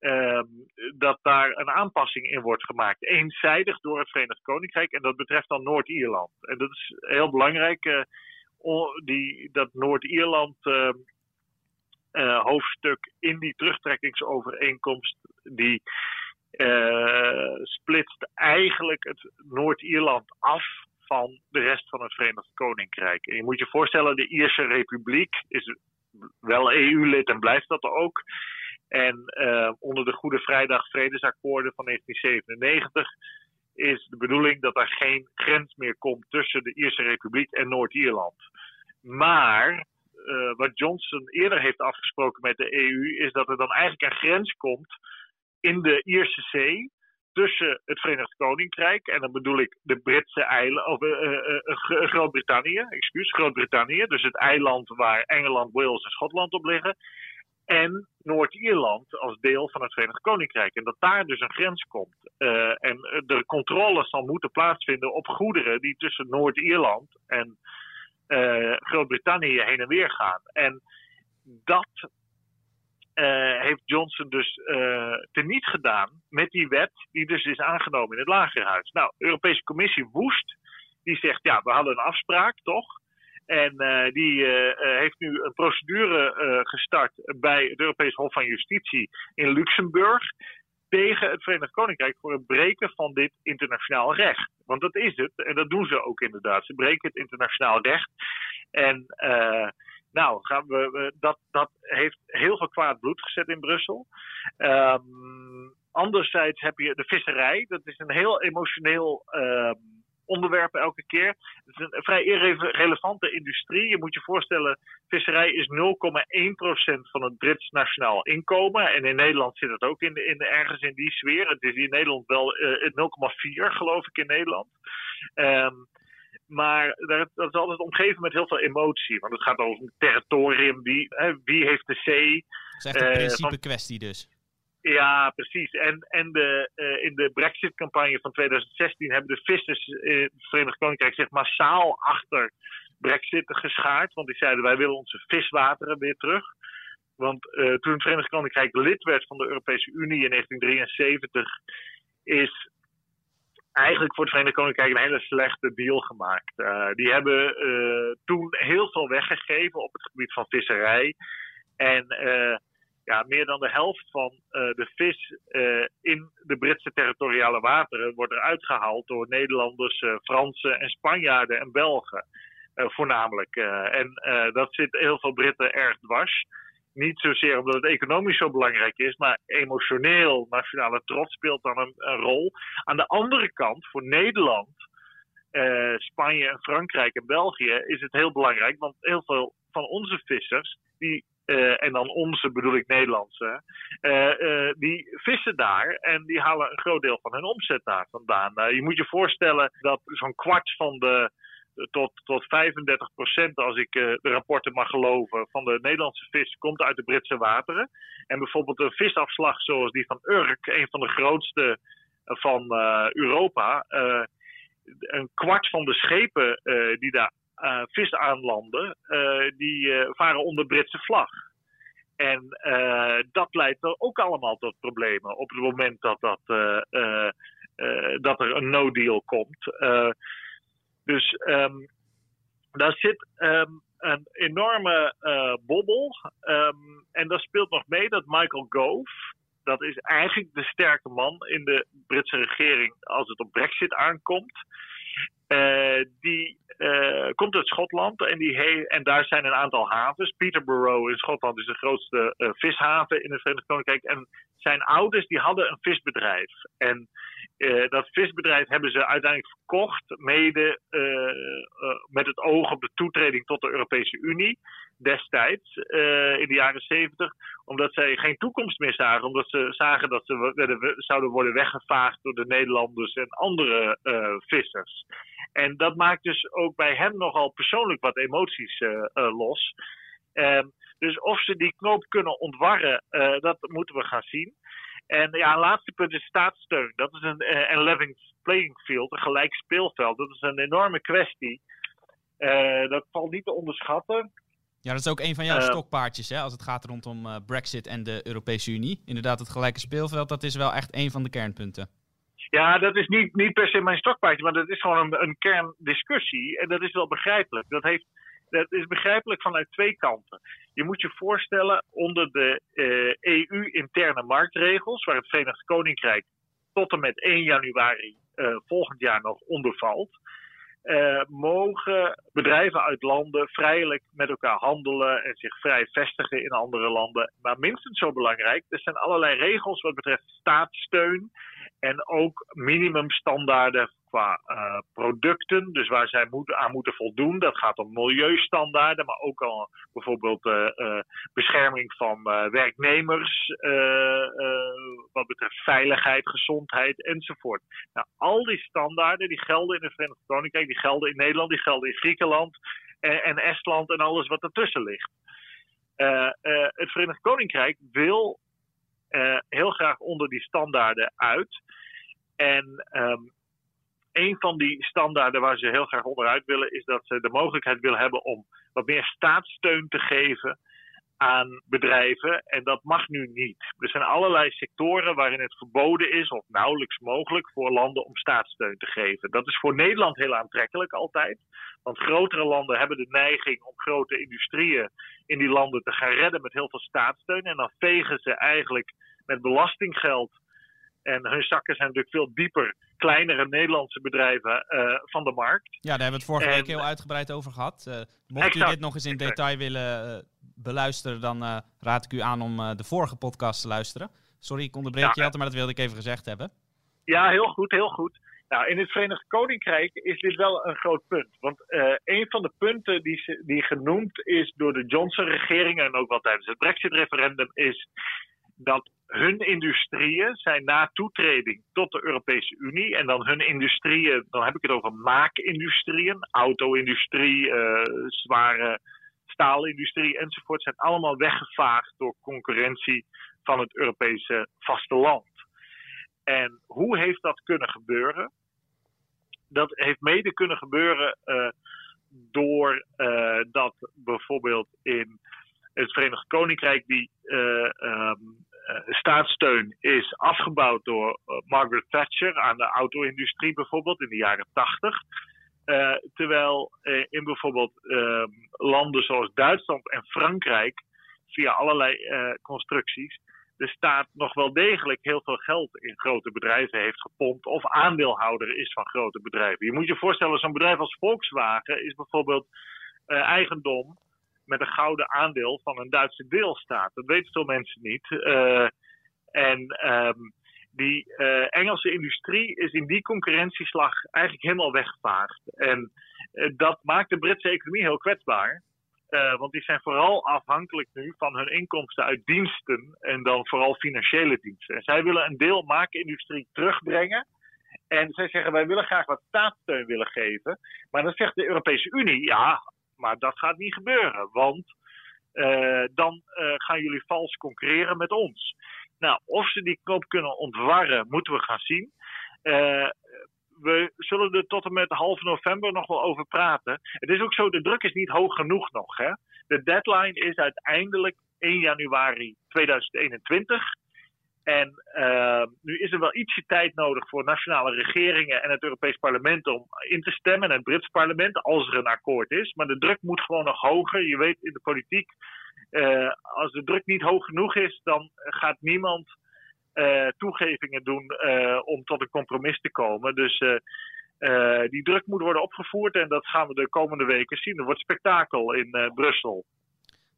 uh, dat daar een aanpassing in wordt gemaakt. Eenzijdig door het Verenigd Koninkrijk en dat betreft dan Noord-Ierland. En dat is heel belangrijk, uh, die, dat Noord-Ierland ehm, eh, hoofdstuk in die terugtrekkingsovereenkomst, die uh, splitst eigenlijk het Noord-Ierland af van de rest van het Verenigd Koninkrijk. En je moet je voorstellen, de Ierse Republiek is wel EU-lid en blijft dat ook. En uh, onder de Goede Vrijdag Vredesakkoorden van 1997 is de bedoeling dat er geen grens meer komt tussen de Ierse Republiek en Noord-Ierland. Maar uh, wat Johnson eerder heeft afgesproken met de EU is dat er dan eigenlijk een grens komt in de Ierse Zee tussen het Verenigd Koninkrijk, en dan bedoel ik de Britse eilanden, of uh, Groot-Brittannië, excuus, Groot-Brittannië, dus het eiland waar Engeland, Wales en Schotland op liggen, en Noord-Ierland als deel van het Verenigd Koninkrijk. En dat daar dus een grens komt. en de controle zal moeten plaatsvinden op goederen die tussen Noord-Ierland en Groot-Brittannië heen en weer gaan. En dat uh, heeft Johnson dus uh, teniet gedaan met die wet die dus is aangenomen in het Lagerhuis. Nou, de Europese Commissie woest. Die zegt, ja, we hadden een afspraak, toch? En uh, die heeft nu een procedure gestart bij het Europees Hof van Justitie in Luxemburg tegen het Verenigd Koninkrijk voor het breken van dit internationaal recht. Want dat is het, en dat doen ze ook inderdaad. Ze breken het internationaal recht. En nou, gaan we, dat, dat heeft heel veel kwaad bloed gezet in Brussel. Um, anderzijds heb je de visserij. Dat is een heel emotioneel um, onderwerp elke keer. Het is een vrij irrelevante industrie. Je moet je voorstellen, visserij is 0,1% van het Brits nationaal inkomen. En in Nederland zit het ook in, in ergens in die sfeer. Het is in Nederland wel uh, eh, 0,4 geloof ik in Nederland. Um, maar dat is altijd omgeven met heel veel emotie. Want het gaat over een territorium. Wie, hè, wie heeft de zee? Het is echt een uh, principe kwestie dus. Ja, precies. En, en de, uh, in de Brexit-campagne van 2016 hebben de vissers in het Verenigd Koninkrijk zich massaal achter Brexit geschaard. Want die zeiden: wij willen onze viswateren weer terug. Want uh, toen het Verenigd Koninkrijk lid werd van de Europese Unie in 1973, is eigenlijk voor het Verenigd Koninkrijk een hele slechte deal gemaakt. Uh, die hebben uh, toen heel veel weggegeven op het gebied van visserij. En uh, ja, meer dan de helft van de vis in de Britse territoriale wateren wordt eruit gehaald door Nederlanders, Fransen en Spanjaarden en Belgen. voornamelijk. en dat zit heel veel Britten erg dwars. Niet zozeer omdat het economisch zo belangrijk is, maar emotioneel, nationale trots speelt dan een, rol. Aan de andere kant, voor Nederland, uh, Spanje en Frankrijk en België is het heel belangrijk, want heel veel van onze vissers, die, uh, en dan onze bedoel ik Nederlandse, uh, die vissen daar en die halen een groot deel van hun omzet daar vandaan. je moet je voorstellen dat zo'n kwart van de tot, tot 35 procent, als ik uh, de rapporten mag geloven, van de Nederlandse vis komt uit de Britse wateren. En bijvoorbeeld een visafslag zoals die van Urk, een van de grootste van uh, Europa. Een kwart van de schepen die daar vis aanlanden, die varen onder Britse vlag. En dat leidt er ook allemaal tot problemen op het moment dat, dat, dat er een no-deal komt. Dus um, daar zit um, een enorme uh, bobbel. Um, en daar speelt nog mee dat Michael Gove, dat is eigenlijk de sterke man in de Britse regering als het op Brexit aankomt. Uh, die uh, komt uit Schotland en, die en daar zijn een aantal havens. Peterborough in Schotland is de grootste vishaven in het Verenigd Koninkrijk. En zijn ouders die hadden een visbedrijf. En uh, dat visbedrijf hebben ze uiteindelijk verkocht, mede uh, uh, met het oog op de toetreding tot de Europese Unie destijds, in de jaren zeventig, omdat zij geen toekomst meer zagen, omdat ze zagen dat ze zouden worden weggevaagd door de Nederlanders en andere vissers. En dat maakt dus ook bij hem nogal persoonlijk wat emoties los. Ehm, dus of ze die knoop kunnen ontwarren, dat moeten we gaan zien. En ja, een laatste punt is staatssteun. Dat is een, uh, een level playing field, een gelijk speelveld. Dat is een enorme kwestie. Uh, dat valt niet te onderschatten. Ja, dat is ook een van jouw uh, stokpaardjes hè, als het gaat rondom uh, Brexit en de Europese Unie. Inderdaad, het gelijke speelveld, dat is wel echt een van de kernpunten. Ja, dat is niet, niet per se mijn stokpaardje, maar dat is gewoon een, een kerndiscussie. En dat is wel begrijpelijk. Dat heeft dat is begrijpelijk vanuit twee kanten. Je moet je voorstellen, onder de uh, eh, EU-interne marktregels, waar het Verenigd Koninkrijk tot en met 1 januari uh, volgend jaar nog onder valt, uh, mogen bedrijven uit landen vrijelijk met elkaar handelen en zich vrij vestigen in andere landen. Maar minstens zo belangrijk, er zijn allerlei regels wat betreft staatssteun en ook minimumstandaarden qua uh, producten, dus waar zij aan moeten voldoen. Dat gaat om milieustandaarden, maar ook al bijvoorbeeld uh, uh, bescherming van werknemers, wat betreft veiligheid, gezondheid enzovoort. Nou, al die standaarden die gelden in het Verenigd Koninkrijk, die gelden in Nederland, die gelden in Griekenland en, en Estland en alles wat ertussen ligt. het Verenigd Koninkrijk wil heel graag onder die standaarden uit. En um, een van die standaarden waar ze heel graag onderuit willen, is dat ze de mogelijkheid willen hebben om wat meer staatssteun te geven aan bedrijven. En dat mag nu niet. Er zijn allerlei sectoren waarin het verboden is, of nauwelijks mogelijk, voor landen om staatssteun te geven. Dat is voor Nederland heel aantrekkelijk altijd. Want grotere landen hebben de neiging om grote industrieën in die landen te gaan redden met heel veel staatssteun. En dan vegen ze eigenlijk met belastinggeld en hun zakken zijn natuurlijk veel dieper. Kleinere Nederlandse bedrijven uh, van de markt. Ja, daar hebben we het vorige en, week heel uitgebreid over gehad. Uh, mocht exact, u dit nog eens in exact. detail willen uh, beluisteren, dan raad ik u aan om de vorige podcast te luisteren. Sorry, ik onderbreek ja, je altijd, maar dat wilde ik even gezegd hebben. Ja, heel goed, heel goed. Nou, in het Verenigd Koninkrijk is dit wel een groot punt. Want een van de punten die, die genoemd is door de Johnson-regering en ook wel tijdens het Brexit-referendum is dat hun industrieën zijn na toetreding tot de Europese Unie. En dan hun industrieën, dan heb ik het over maakindustrieën, auto-industrie, uh, zware staalindustrie enzovoort, zijn allemaal weggevaagd door concurrentie van het Europese vasteland. En hoe heeft dat kunnen gebeuren? Dat heeft mede kunnen gebeuren uh, door uh, dat bijvoorbeeld in het Verenigd Koninkrijk die uh, staatssteun is afgebouwd door uh, Margaret Thatcher aan de auto-industrie bijvoorbeeld in de jaren 80. Uh, terwijl in bijvoorbeeld ehm, landen zoals Duitsland en Frankrijk via allerlei constructies de staat nog wel degelijk heel veel geld in grote bedrijven heeft gepompt of aandeelhouder is van grote bedrijven. Je moet je voorstellen, zo'n bedrijf als Volkswagen is bijvoorbeeld eigendom met een gouden aandeel van een Duitse deelstaat. Dat weten veel mensen niet. Uh, en um, die uh, Engelse industrie is in die concurrentieslag eigenlijk helemaal weggevaagd. En uh, dat maakt de Britse economie heel kwetsbaar. want die zijn vooral afhankelijk nu van hun inkomsten uit diensten en dan vooral financiële diensten. En zij willen een deel maakindustrie terugbrengen. En zij zeggen wij willen graag wat staatssteun willen geven. Maar dan zegt de Europese Unie, ja, maar dat gaat niet gebeuren, want uh, dan uh, gaan jullie vals concurreren met ons. Nou, of ze die knoop kunnen ontwarren, moeten we gaan zien. Uh, we zullen er tot en met half november nog wel over praten. Het is ook zo, de druk is niet hoog genoeg nog. Hè? De deadline is uiteindelijk 1 januari 2021. En uh, nu is er wel ietsje tijd nodig voor nationale regeringen en het Europees Parlement om in te stemmen. En het Brits parlement, als er een akkoord is. Maar de druk moet gewoon nog hoger. Je weet in de politiek, uh, als de druk niet hoog genoeg is, dan gaat niemand uh, toegevingen doen om tot een compromis te komen. Dus die druk moet worden opgevoerd en dat gaan we de komende weken zien. Er wordt spektakel in Brussel.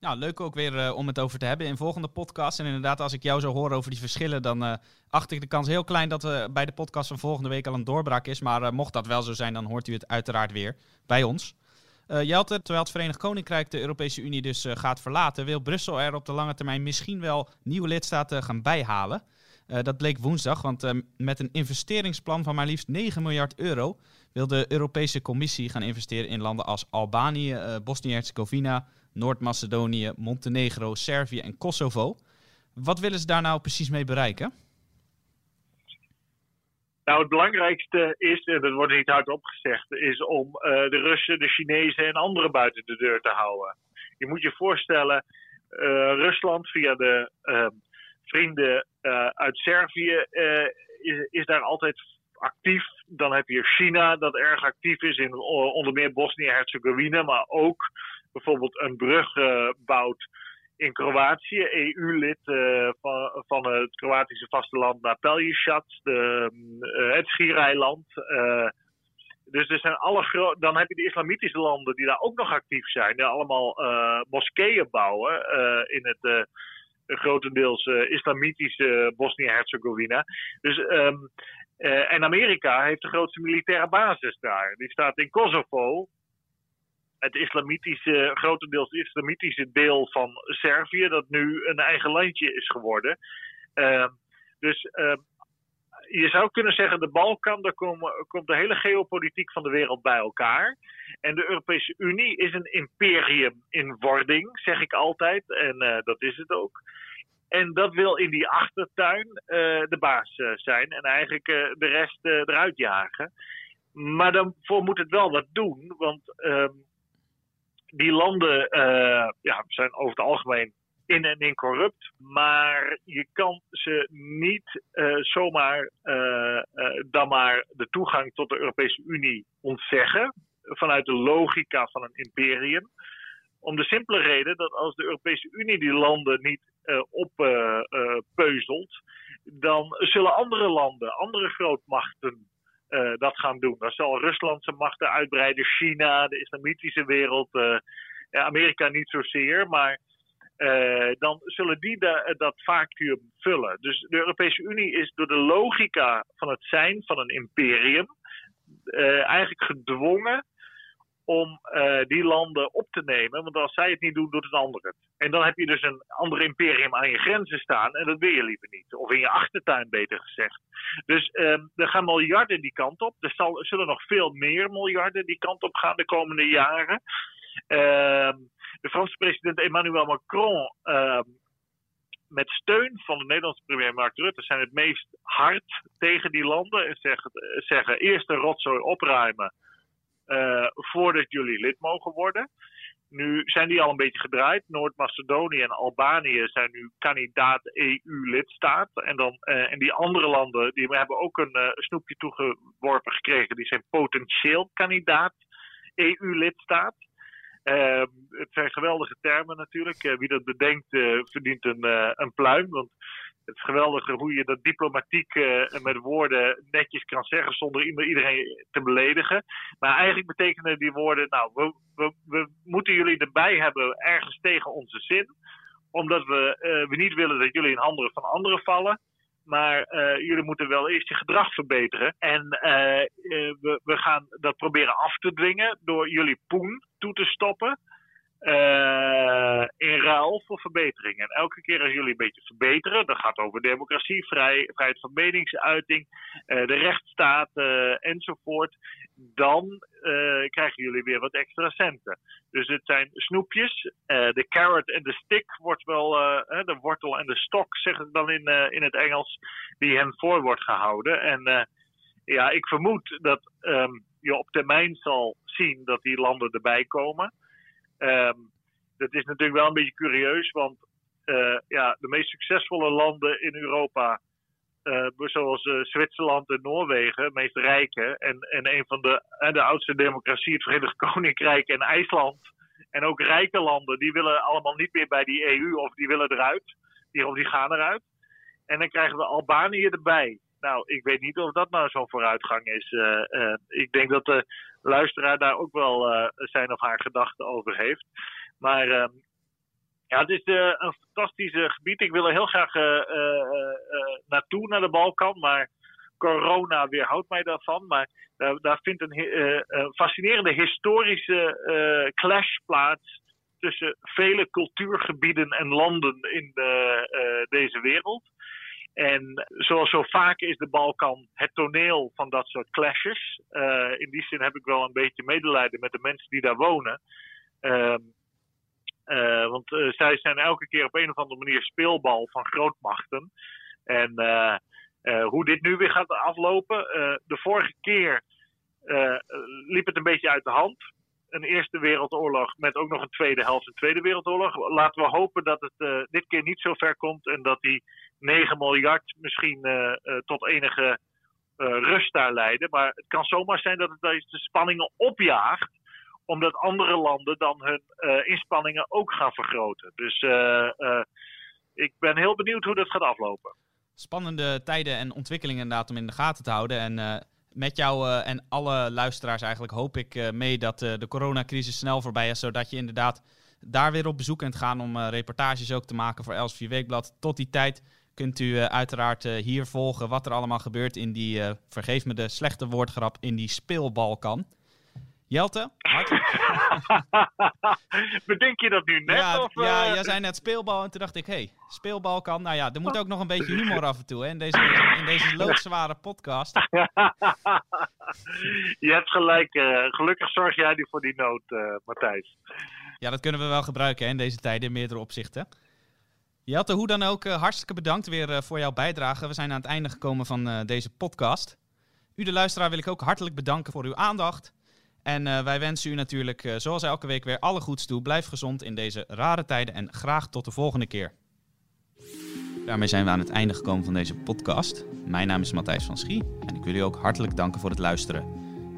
Nou, leuk ook weer uh, om het over te hebben in volgende podcast. En inderdaad, als ik jou zo hoor over die verschillen, dan uh, acht ik de kans heel klein dat er bij de podcast van volgende week al een doorbraak is. Maar mocht dat wel zo zijn, dan hoort u het uiteraard weer bij ons. Jelte, terwijl het Verenigd Koninkrijk de Europese Unie dus gaat verlaten, wil Brussel er op de lange termijn misschien wel nieuwe lidstaten gaan bijhalen. dat bleek woensdag, want met een investeringsplan van maar liefst 9 miljard euro wil de Europese Commissie gaan investeren in landen als Albanië, Bosnië-Herzegovina, Noord-Macedonië, Montenegro, Servië en Kosovo. Wat willen ze daar nou precies mee bereiken? Nou, het belangrijkste is, en dat wordt niet hardop gezegd, is om uh, de Russen, de Chinezen en anderen buiten de deur te houden. Je moet je voorstellen, uh, Rusland via de uh, vrienden uit Servië is, is, daar altijd actief. Dan heb je China dat erg actief is in onder meer Bosnië-Herzegovina, maar ook bijvoorbeeld een brug uh, bouwt in Kroatië, EU-lid uh, van, van het Kroatische vasteland naar Pelješac, uh, het schiereiland. Dus er zijn alle dan heb je de islamitische landen die daar ook nog actief zijn, die allemaal moskeeën bouwen in het grotendeels islamitische Bosnië-Herzegovina. Dus um, en Amerika heeft de grootste militaire basis daar. Die staat in Kosovo, het islamitische, grotendeels islamitische deel van Servië, dat nu een eigen landje is geworden. Uh, dus uh, je zou kunnen zeggen, de Balkan, daar komt de hele geopolitiek van de wereld bij elkaar. En de Europese Unie is een imperium in wording, zeg ik altijd. En uh, dat is het ook. En dat wil in die achtertuin uh, de baas uh, zijn en eigenlijk de rest eruit jagen. Maar daarvoor moet het wel wat doen, want ehm, die landen uh, ja, zijn over het algemeen in en in corrupt. Maar je kan ze niet uh, zomaar uh, dan maar de toegang tot de Europese Unie ontzeggen. Vanuit de logica van een imperium. Om de simpele reden dat als de Europese Unie die landen niet oppeuzelt, dan zullen andere landen, andere grootmachten uh, dat gaan doen. Dan zal Rusland zijn machten uitbreiden, China, de islamitische wereld, uh, Amerika niet zozeer, maar uh, dan zullen die dat vacuüm vullen. Dus de Europese Unie is door de logica van het zijn van een imperium eigenlijk gedwongen om uh, die landen op te nemen. Want als zij het niet doen, doet het ander het. En dan heb je dus een ander imperium aan je grenzen staan. En dat wil je liever niet. Of in je achtertuin, beter gezegd. Dus um, er gaan miljarden die kant op. Er zal, zullen nog veel meer miljarden die kant op gaan de komende jaren. Uh, de Franse president Emmanuel Macron. Uh, met steun van de Nederlandse premier Mark Rutte zijn het meest hard tegen die landen. En zeggen, zeggen eerst de rotzooi opruimen voordat jullie lid mogen worden. Nu zijn die al een beetje gedraaid. Noord-Macedonië en Albanië zijn nu kandidaat EU-lidstaat. En, dan, uh, en die andere landen die hebben ook een uh, snoepje toegeworpen gekregen. Die zijn potentieel kandidaat EU-lidstaat. Uh, het zijn geweldige termen natuurlijk. wie dat bedenkt verdient een, een pluim. Want het is geweldig hoe je dat diplomatiek uh, met woorden netjes kan zeggen zonder iedereen te beledigen. Maar eigenlijk betekenen die woorden, nou, we, we, moeten jullie erbij hebben ergens tegen onze zin. Omdat we, uh, we niet willen dat jullie in handen van anderen vallen. Maar uh, jullie moeten wel eerst je gedrag verbeteren. En we, we gaan dat proberen af te dwingen door jullie poen toe te stoppen. Uh, in ruil voor verbeteringen. En elke keer als jullie een beetje verbeteren, dat gaat over democratie, vrij, vrijheid van meningsuiting, uh, de rechtsstaat uh, enzovoort, dan krijgen jullie weer wat extra centen. Dus het zijn snoepjes. de carrot en de stick wordt wel, de wortel en de stok zeggen ze dan in, in het Engels, die hen voor wordt gehouden. En ja, ik vermoed dat um, je op termijn zal zien dat die landen erbij komen. Um, dat is natuurlijk wel een beetje curieus, want uh, ja, de meest succesvolle landen in Europa, uh, zoals uh, Zwitserland en Noorwegen, meest rijke, en, en een van de, de oudste democratie, het Verenigd Koninkrijk en IJsland, en ook rijke landen, die willen allemaal niet meer bij die EU of die willen eruit, die, die gaan eruit. En dan krijgen we Albanië erbij. Nou, ik weet niet of dat nou zo'n vooruitgang is. ik denk dat de luisteraar daar ook wel uh, zijn of haar gedachten over heeft. Maar uh, ja, het is uh, een fantastisch gebied. Ik wil er heel graag naartoe, naar de Balkan. Maar corona weerhoudt mij daarvan. Maar daar, daar vindt een fascinerende historische clash plaats tussen vele cultuurgebieden en landen in de, deze wereld. En zoals zo vaak is de Balkan het toneel van dat soort clashes. Uh, in die zin heb ik wel een beetje medelijden met de mensen die daar wonen. Uh, uh, want zij zijn elke keer op een of andere manier speelbal van grootmachten. En hoe dit nu weer gaat aflopen. de vorige keer liep het een beetje uit de hand een Eerste Wereldoorlog met ook nog een tweede helft, een Tweede Wereldoorlog. Laten we hopen dat het uh, dit keer niet zo ver komt en dat die 9 miljard misschien uh, uh, tot enige rust daar leiden. Maar het kan zomaar zijn dat het deze spanningen opjaagt, omdat andere landen dan hun inspanningen ook gaan vergroten. Dus ik ben heel benieuwd hoe dat gaat aflopen. Spannende tijden en ontwikkelingen inderdaad om in de gaten te houden. En Met jou eh, en alle luisteraars eigenlijk hoop ik eh, mee dat uh, de coronacrisis snel voorbij is. Zodat je inderdaad daar weer op bezoek kunt gaan om reportages ook te maken voor Els 4 Weekblad. Tot die tijd kunt u uiteraard hier volgen wat er allemaal gebeurt in die, vergeef me de slechte woordgrap, in die speelbalkan. Jelte. Bedenk je dat nu net? Ja, of, ja uh... jij zei net speelbal en toen dacht ik, hé, hey, speelbal kan. Nou ja, er moet ook nog een beetje humor af en toe hè, in deze, in deze loodzware podcast. je hebt gelijk. Uh, gelukkig zorg jij die voor die nood, uh, Matthijs. Ja, dat kunnen we wel gebruiken hè, in deze tijden in meerdere opzichten. Jelte, hoe dan ook, hartstikke bedankt weer voor jouw bijdrage. We zijn aan het einde gekomen van deze podcast. U, de luisteraar, wil ik ook hartelijk bedanken voor uw aandacht. En uh, wij wensen u natuurlijk, uh, zoals elke week, weer alle goeds toe. Blijf gezond in deze rare tijden en graag tot de volgende keer. Daarmee zijn we aan het einde gekomen van deze podcast. Mijn naam is Matthijs van Schie en ik wil u ook hartelijk danken voor het luisteren.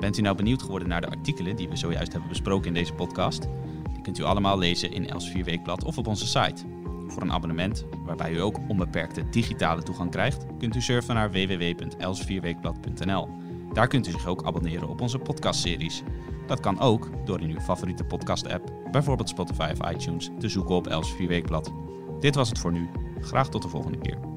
Bent u nou benieuwd geworden naar de artikelen die we zojuist hebben besproken in deze podcast? Die kunt u allemaal lezen in Els4 Weekblad of op onze site. Voor een abonnement, waarbij u ook onbeperkte digitale toegang krijgt, kunt u surfen naar www.els4weekblad.nl. Daar kunt u zich ook abonneren op onze podcastseries. Dat kan ook door in uw favoriete podcast-app, bijvoorbeeld Spotify of iTunes, te zoeken op Els 4 Weekblad. Dit was het voor nu. Graag tot de volgende keer.